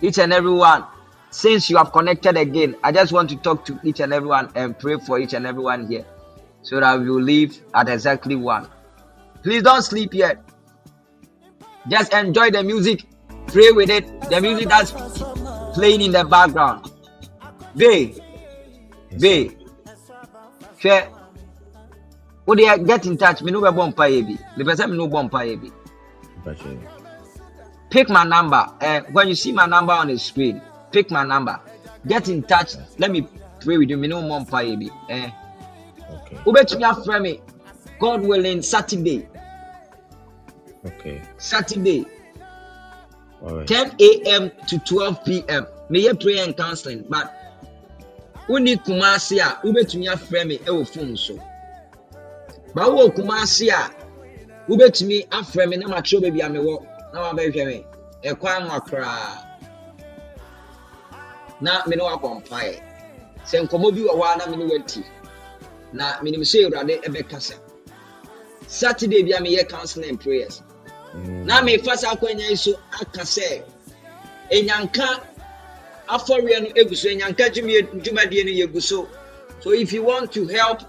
each and everyone. Since you have connected again, I just want to talk to each and everyone and pray for each and everyone here, so that we will leave at exactly one. Please don't sleep yet. Just enjoy the music, pray with it. The music that's playing in the background. They, they, hwɛ wo deɛ get in touch me no bɛbɔ mpaeɛ bi mepɛ sɛ me no bɔ mpaeɛ bi pick my number uh, when you see my number on the screen pick my number get in touch let me pray with you me no mmɔ mpaeɛ bi eh, Okay. wobɛtumi afrɛ me god willing saturday Okay. saturday right. 10 a.m. to 12 p.m. meyɛ prayer and counseling but wonni kumase a wobɛtumi afrɛ me ɛwɔ phone so. Ba wowɔ kumase a wobɛtumi afrɛ me na makyerɛ baabi a mewɔ na wabɛhwɛ me. Ɛkwan ma koraa. Na me ne wakɔ mpaeɛ. Sɛ nkɔmmɔ bi wɔ hɔ a na me ne wati na menim sɛ awurade ɛbɛkasa. Saturday bi a meyɛ counseling and prayers. Mm, na mefa saa akwanya yi so aka sɛ enyanka afɔreɛ no egu so. Enyanka dwumadie no yɛgu so. So if you want to help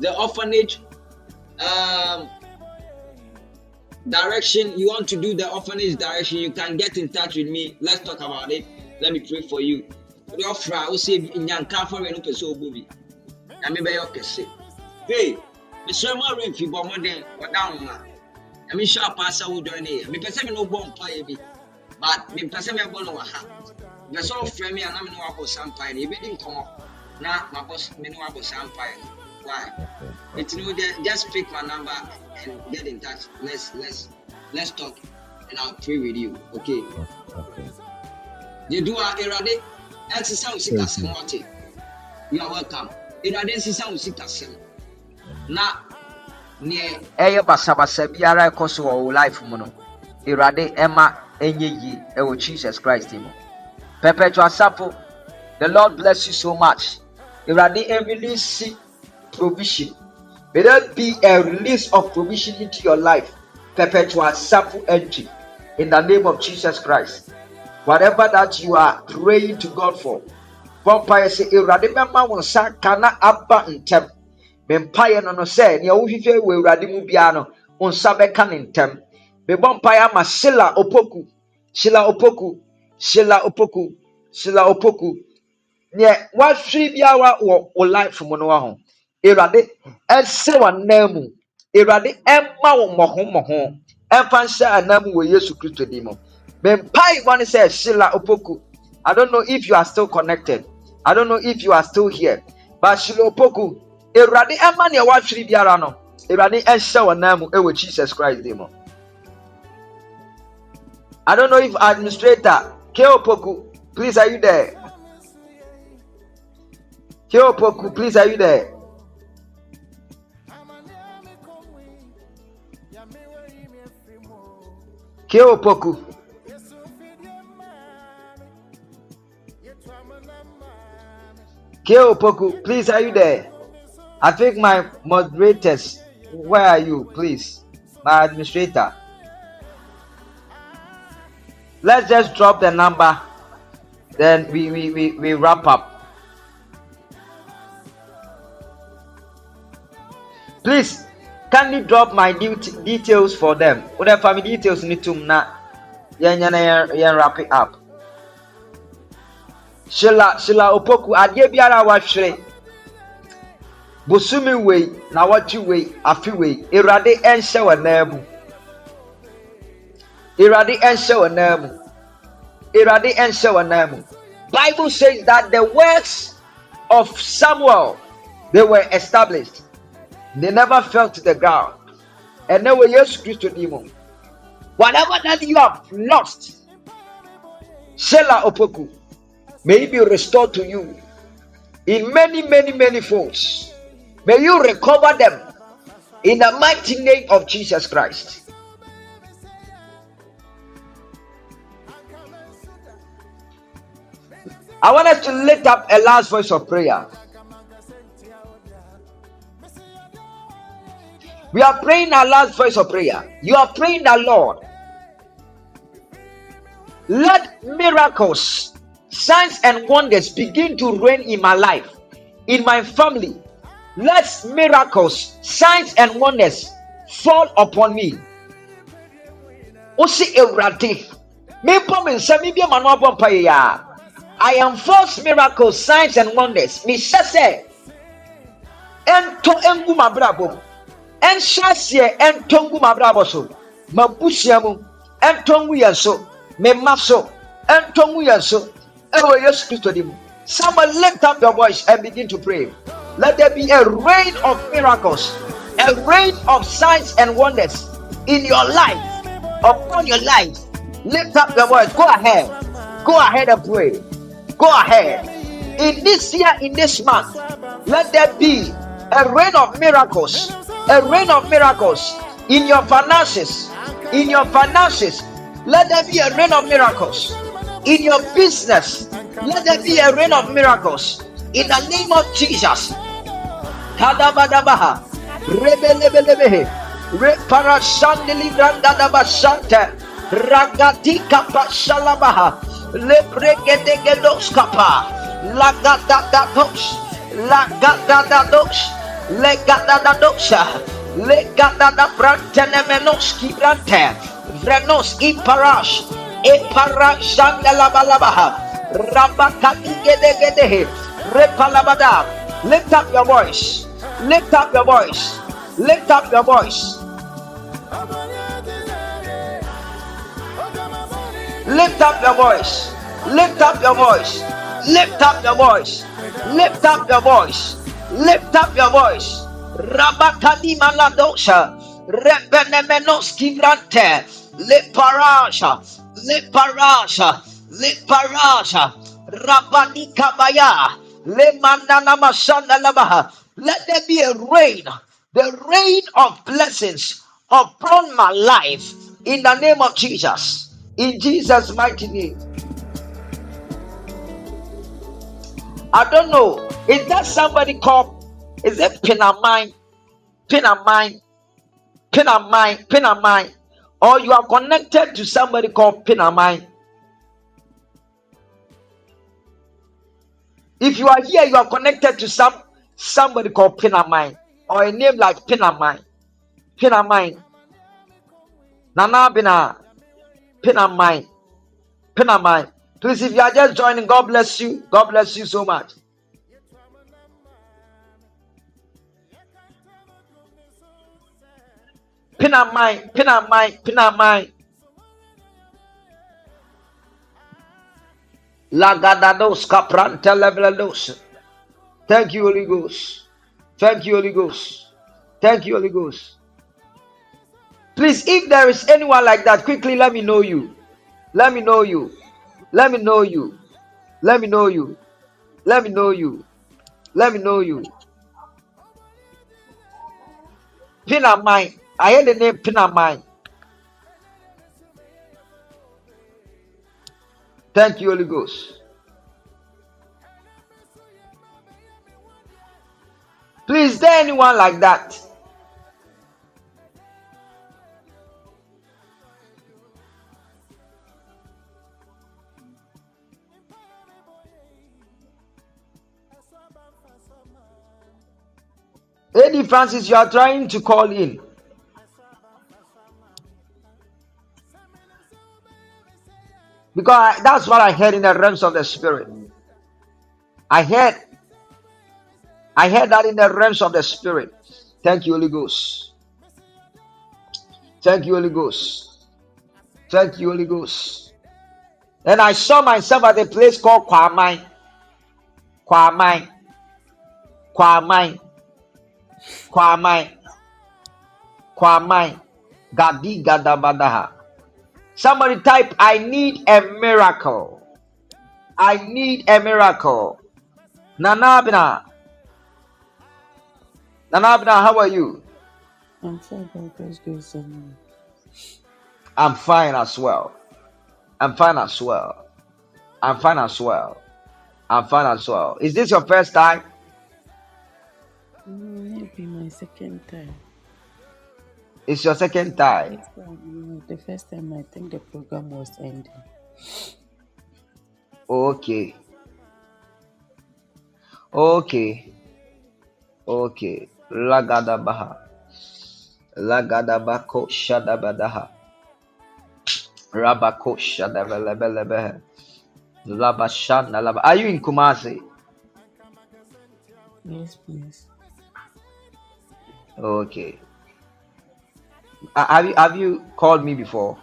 the orphanage um, direction you want to do the orphanage direction you can get in touch with me. Let's talk about it. Let me pray for you. Wode ɔfra a wosɛ nyanka afɔreɛ no sɛ ɔbɔ bi. Na mebɛyɛ ɔkɛse. Hey mesrɛ mu aremfi bɔ mmɔden wɔda wo ma. Na mehyɛ apaasa wo dɔn ne yɛ. Mepɛ sɛ me ne wobɔ mpaeɛ bi but mepɛ sɛ mɛbɔ no wɔ ha mepɛ sɛ wofrɛ me a na me ne wabɔ saa mpaeɛ no yɛbɛdi nkɔmmɔ na mabɔ s- me ne wabɔ saa mpaeɛ no why. It's no just, pick my number and get in touch. Let's let's let's talk and I'll pray with you. Okay. You do our erade exercise with us You are welcome. Erade exercise with us. Na neɛ ɛyɛ basabasa biara ɛkɔ so wɔ wo life mu no awurade ɛma ɛnyɛ yie ɛwɔ jesus christ mu perpetual sapo the lord bless you so much. Awurade ɛrelease provision. May there be a release of provision into your life. Perpetual sapo entry. In the name of jesus christ. Whatever that you are praying to god for. Bɔmpaeɛ sɛ awurade bɛma wo nsa ka na aba ntɛm me mpaeɛ no no sɛ nea wohwehwɛ wɔ awurade mu biara no wo nsa bɛka ne ntɛm mebɔ shila opoku. Shila opoku shila opoku shila opoku. Neɛ woahwere biara wɔ wo life mu no ho. Awurade ɛsɛ w'anan mu awurade ɛma wo mmɔho mmɔho ɛmfa nhyɛ anan mu wɔ yesu kristo din mu mempae bɔ ne sɛ shila opoku. I don't know if you are still connected. I don't know if you are still here. But shila opoku. Awurade ɛma nea woahwere biara no. Awurade ɛnhyɛ w'anan mu ɛwɔ jesus christ din mu I don't know if administrator Keopoku, please are you there? Keopoku, please are you there? Keopoku. Keopoku, please are you there? I think my moderators, where are you, please? My administrator. Let's just drop the number. Then we we, we, we wrap up. Please kindly drop my det- details for them? Whatever family details need to na yɛn wrap it up. Shila shila opoku adeɛ biara a wahwere bosumi wei na wɔtwe wei afe wei awurade ɛnhyɛ wɔ nan mu awurade ɛnhyɛ wɔ nan mu awurade ɛnhyɛ wɔ nan mu bible says that the works of samuel they were established they never fell to the ground ɛnɛ wɔ yesu kristo di mu whatever that you have lost Shela Opoku, may it be restored to you in many, many, many folds. May you recover them in the mighty name of Jesus Christ. I want us to lift up a last voice of prayer. We are praying our last voice of prayer. You are praying the Lord. Let miracles, signs, and wonders begin to reign in my life, in my family. Let miracles, signs, and wonders fall upon me. Me. I am force miracles, signs, and wonders. Mehyɛ sɛ ɛntɔ ngu m'abrabɔ mu. Ɛnhyɛ aseɛ ɛntɔ ngu so. M'abusua mu ɛntɔ so. Me mma so ɛntɔ so ɛwɔ kristo di mu. Someone lift up your voice and begin to pray. Let there be a rain of miracles, a rain of signs and wonders in your life, upon your life. Lift up your voice. Go ahead. Go ahead and pray. Go ahead. In this year, in this month, let there be a rain of miracles, a rain of miracles in your finances, in your finances. Let there be a rain of miracles in your business. Let there be a rain of miracles in the name of Jesus. Kadabadabaha. Rebelebelebehe. Reparashandeli Ragatika pashalabaha. Lebregedegedos kapa. Lagadadados. Lagadadados. Legadadadosha. Legadada brantenemenoski brante. Vrenos iparash. Iparashandelabalaba. Rabakatigedegede. Repalabada. Lift up your voice. Lift up your voice. Lift up your voice. Lift up your voice. Lift up your voice. Lift up your voice. Lift up your voice. Lift up your voice. Rabakadi maladosha. Rebenemenoski grante. Leparasha. Leparasha. Leparasha. Rabani kabaya. Let there be a rain. The rain of blessings upon my life in the name of Jesus. In Jesus' mighty name. I don't know. Is that somebody called? Is it Pinamine? Pinamine? Pinamine? Pinamine? Or you are connected to somebody called Pinamine? If you are here, you are connected to some somebody called Pinamine or a name like Pinamine. Pinamine. Nana Bina. Pinamine. Pinamine. Please, if you are just joining, God bless you. God bless you so much. Pinamine. Pinamine. Pinamine. Lagadados kapranta levelados. Thank you, Holy Ghost. Thank you, Holy Ghost. Thank you, Holy Ghost. Please, if there is anyone like that, quickly let me know you. Let me know you. Let me know you. Let me know you. Let me know you. Let me know you. Pinamine. I heard the name Pinamine. Thank you, Holy Ghost. Please, is there anyone like that? Lady Francis, you are trying to call in. Because I- that's what I heard in the realms of the spirit. I heard I heard that in the realms of the spirit. Thank you, Holy Ghost. Thank you, Holy Ghost. Thank you, Holy Ghost. Then I saw myself at a place called Kwamai. Kwamai. Kwamai. Kwamai. Kwamai. Gadi Gadabadaha. Somebody type, I need a miracle. I need a miracle. Nanabina. Nanabina, how are you? I'm fine by God's grace I'm fine as well. I'm fine as well. I'm fine as well. I'm fine as well. Is this your first time? Mm, maybe my second time. It's your second time. First time, you the first time I think the program was ending. Okay. Okay. Okay. Lagadabaha. Lagadabako shadabadaha. Rabako shadabalabalabaha. Labashana laba. Are you in Kumasi? Yes, please. Okay. Uh, Have you have you called me before?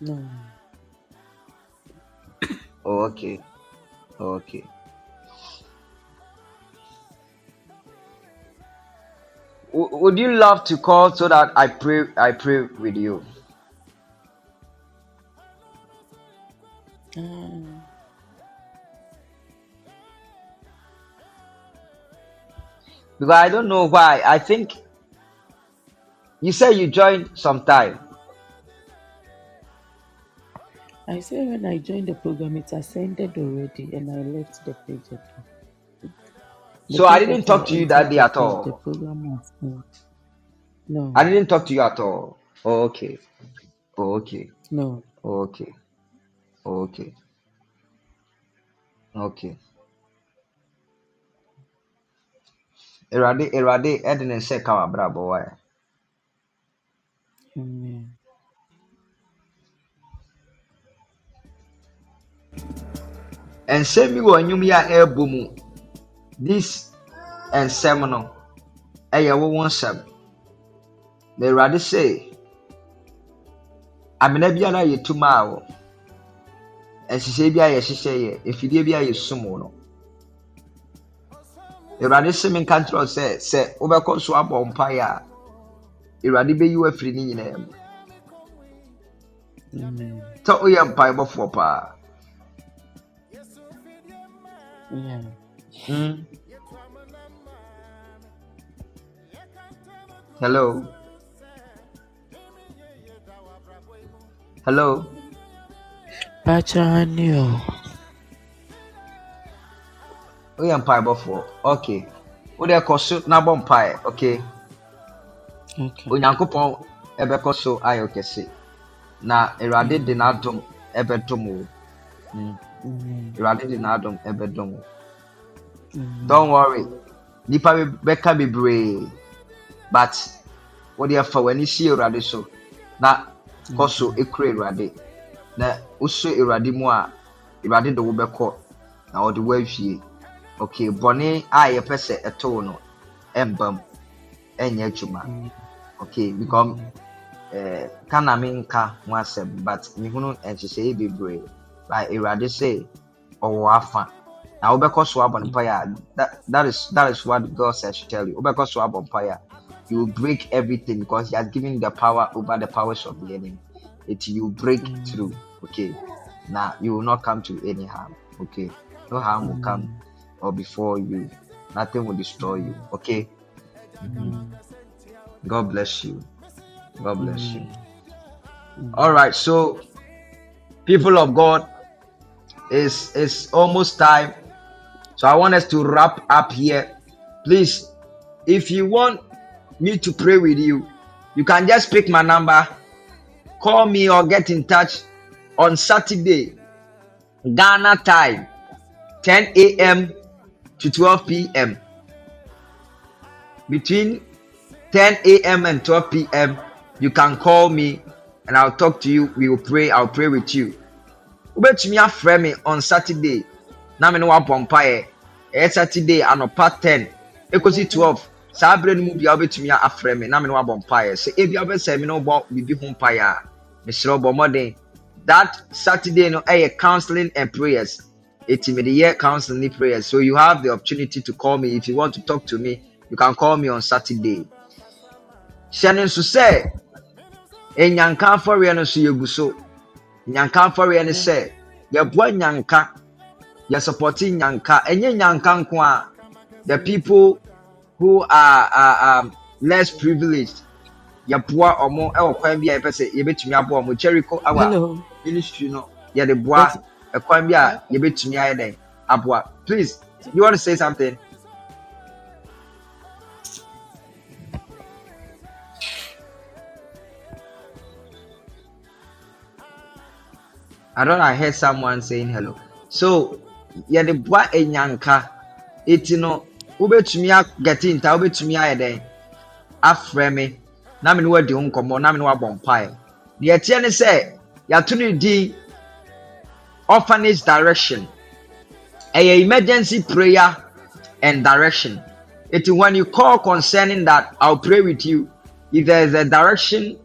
No. Okay. Okay. W- would you love to call so that I pray I pray with you? Ah, Because I don't know why. I think you said you joined sometime. I say when I joined the program, it ascended already, and I left the page. The So I page didn't talk to you that entered day at because the all. program was not. No, I didn't talk to you at all. Oh, okay. Oh, okay. no. Oh, okay. Oh, okay. Okay. Erade Erade ɛde ne nsa ka w'abrabɔ wae. Amen. Nsɛm bi wɔ nnwom yi a ɛrebɔ mu. This nsɛm no ɛyɛ wo wo nsɛm. Na Awurade sɛ amena biara yɛtu maa wo, nhyehyɛe bi a yɛhyehyɛ yɛ, mfidie bi a yɛsum wo no. Awurade se menka nkyerɛ wo sɛ sɛ wobɛkɔ so abɔ mpaeɛ a Awurade bɛyi wo afiri ne nyinaa mu. Amen. Sɛ woyɛ mpaebɔfoɔ paa. Yeah. Mm. Hello. Hello. Pachanio. Woyɛ mpaebɔfoɔ okay wode kɔ so na bɔ mpaeɛ okay onyankopɔn ɛbɛkɔ so ayɛ kɛse. Na awurade de n'adom ɛbɛdom wo. Mm, Amen. awurade de n'adom ɛbɛdom wo. Don't worry. Nipa be- bɛka bebree. But wode ɛfa w'ani si awurade so. Na kɔ so ekura awurade. Na wosɔ awurade mu a awurade de wo bɛkɔ. Na ɔde wo awie okay bɔne a yɛpɛ sɛ ɛto wo no ɛmba mu. Ɛnyɛ adwuma. Okay because eh, ka na menka ho asɛm but mehunu nhyehyɛeɛ bebree. Like awurade sɛ ɔwɔ afa. Na wobɛkɔ so abɔ mpaeɛ that, that is that is what God says to tell you. Wobɛkɔ so abɔ a you will break everything because he has given the power over the powers of the enemy. It you break through. Okay. Now you will not come to any harm. Okay. No harm will come. Or before you nothing will destroy you okay Amen. God bless you God bless you Amen. Amen. All right, so people of God, it's it's almost time. So I want us to wrap up here. Please, if you want me to pray with you, you can just pick my number, call me or get in touch on Saturday, Ghana time, 10 a.m. to 12 p.m. Between 10 a.m. and 12 p.m. You can call me and I'll talk to you. We will pray. I'll pray with you. wobɛtumi afrɛ me on saturday na me ne woabɔ mpaeɛ saturday anɔpa ten ekosi twelve saa abere no mu bia wobɛtumi afrɛ me na me ne wabɔ mpaeɛ sɛ ebi wobɛsɛ me ne wobɔ biribi ho mpaeɛ a that saturday no ɛyɛ counseling and prayers eti me de yɛ counseling prayers. So you have the opportunity to call me. If you want to talk to me you can call me on saturday. No nso sɛ enyanka afɔreɛ no nso yɛgu so. Nyanka afɔreɛ no sɛ yɛboa nyanka yɛsupporti nyanka. Ɛnyɛ nyanka the people who are, are um, less privileged yɛboa ɔmo. Ɛwɔ kwan bi a yɛpɛ sɛ yɛbɛtumi aboa ɔmo. Jericho Hello. ministry no yɛde boa ɛkwan bi a yɛbɛtumi ayɛ dɛn? Aboa please you want to say something? I don't know, I heard someone saying hello. So yɛde boa enyanka. Eti no wobɛtumi agɛte nta wobɛtumi ayɛ dɛn? Afrɛ me. Na me ne wadi ho nkɔmmɔ na me ne wabɔ mpaeɛ deɛ ɛteɛ ne sɛ yɛato no din orphanage direction. Ɛyɛ emergency prayer and direction. It when you call concerning that i'll pray with you. If there is a direction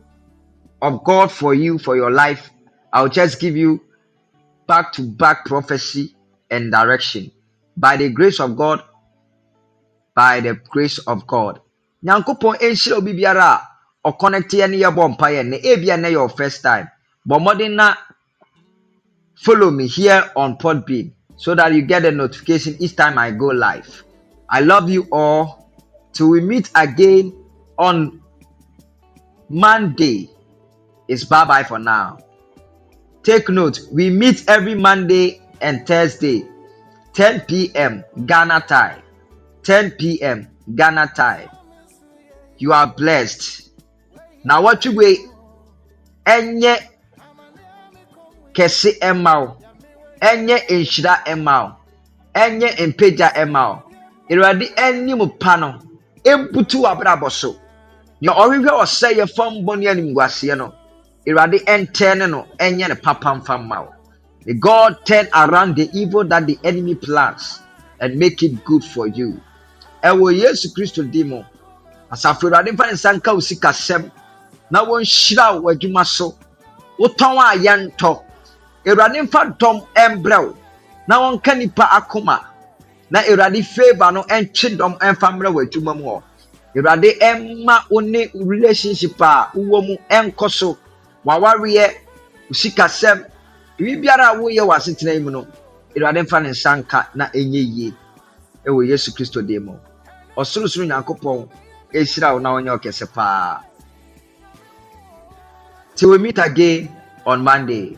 of god for you for your life i'll just give you back to back prophecy and direction. By the grace of god by the grace of god. Nyankopɔn ɛnhyira obi biara a ɔconnecteɛ ne yɛbɔ mpaeɛ ne ebia ne yɛ your first time. Bɔ mmɔden na follow me here on Podbean so that you get a notification each time I go live. I love you all. Till we meet again on Monday. It's bye bye for now. Take note, we meet every Monday and Thursday, 10 p.m. Ghana time. 10 p.m. Ghana time. You are blessed. Now, what you wait? Enye kɛse ɛma wo. Ɛnyɛ nhyira ɛma wo. Ɛnyɛ mpagya ɛma wo. Awurade anim pa no ebutu w'abrabɔ so. Nea ɔhwehwɛ ɔsɛ yɛ fam bɔ ne animguaseɛ no awurade ɛntɛn ne no ɛnyɛ ne papa mfa mma wo. May god turn around the evil that the enemy plans and make it good for you. Ɛwɔ yesu kristo di mu. Asafo awurade mfa ne nsa nka wo sikasɛm na wɔnhyira wo w'adwuma so. Wotɔn a yɛntɔ awurade mfa dɔm ɛmbrɛ wo. Na wɔnka nipa akoma. Na awurade favour no ɛntwe dɔm ɛmfa mmerɛ wɔ adwuma mu hɔ. Awurade ɛmma wo ne relationship a wowɔ mu ɛnkɔ so. Wawareɛ sikasɛm. Biribiara a woyɛ wɔ asetena yi mu no awurade mfa ne nsa nka na ɛnyɛ yie ɛwɔ yesu kristo din mu. Ɔsorosoro nyankopɔn ɛhyira wo na wɔnyɛ ɔkɛse paa. Till we meet again on monday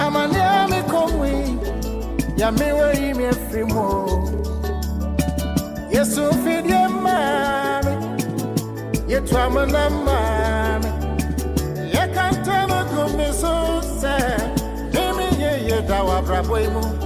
I'm a mekɔmui ya mewɔ yi me afiri mu o yesu mfidie maa me yɛtu amana maa me yɛkanta no gu me so sɛ meme ye da wɔ abrabɔ yi mu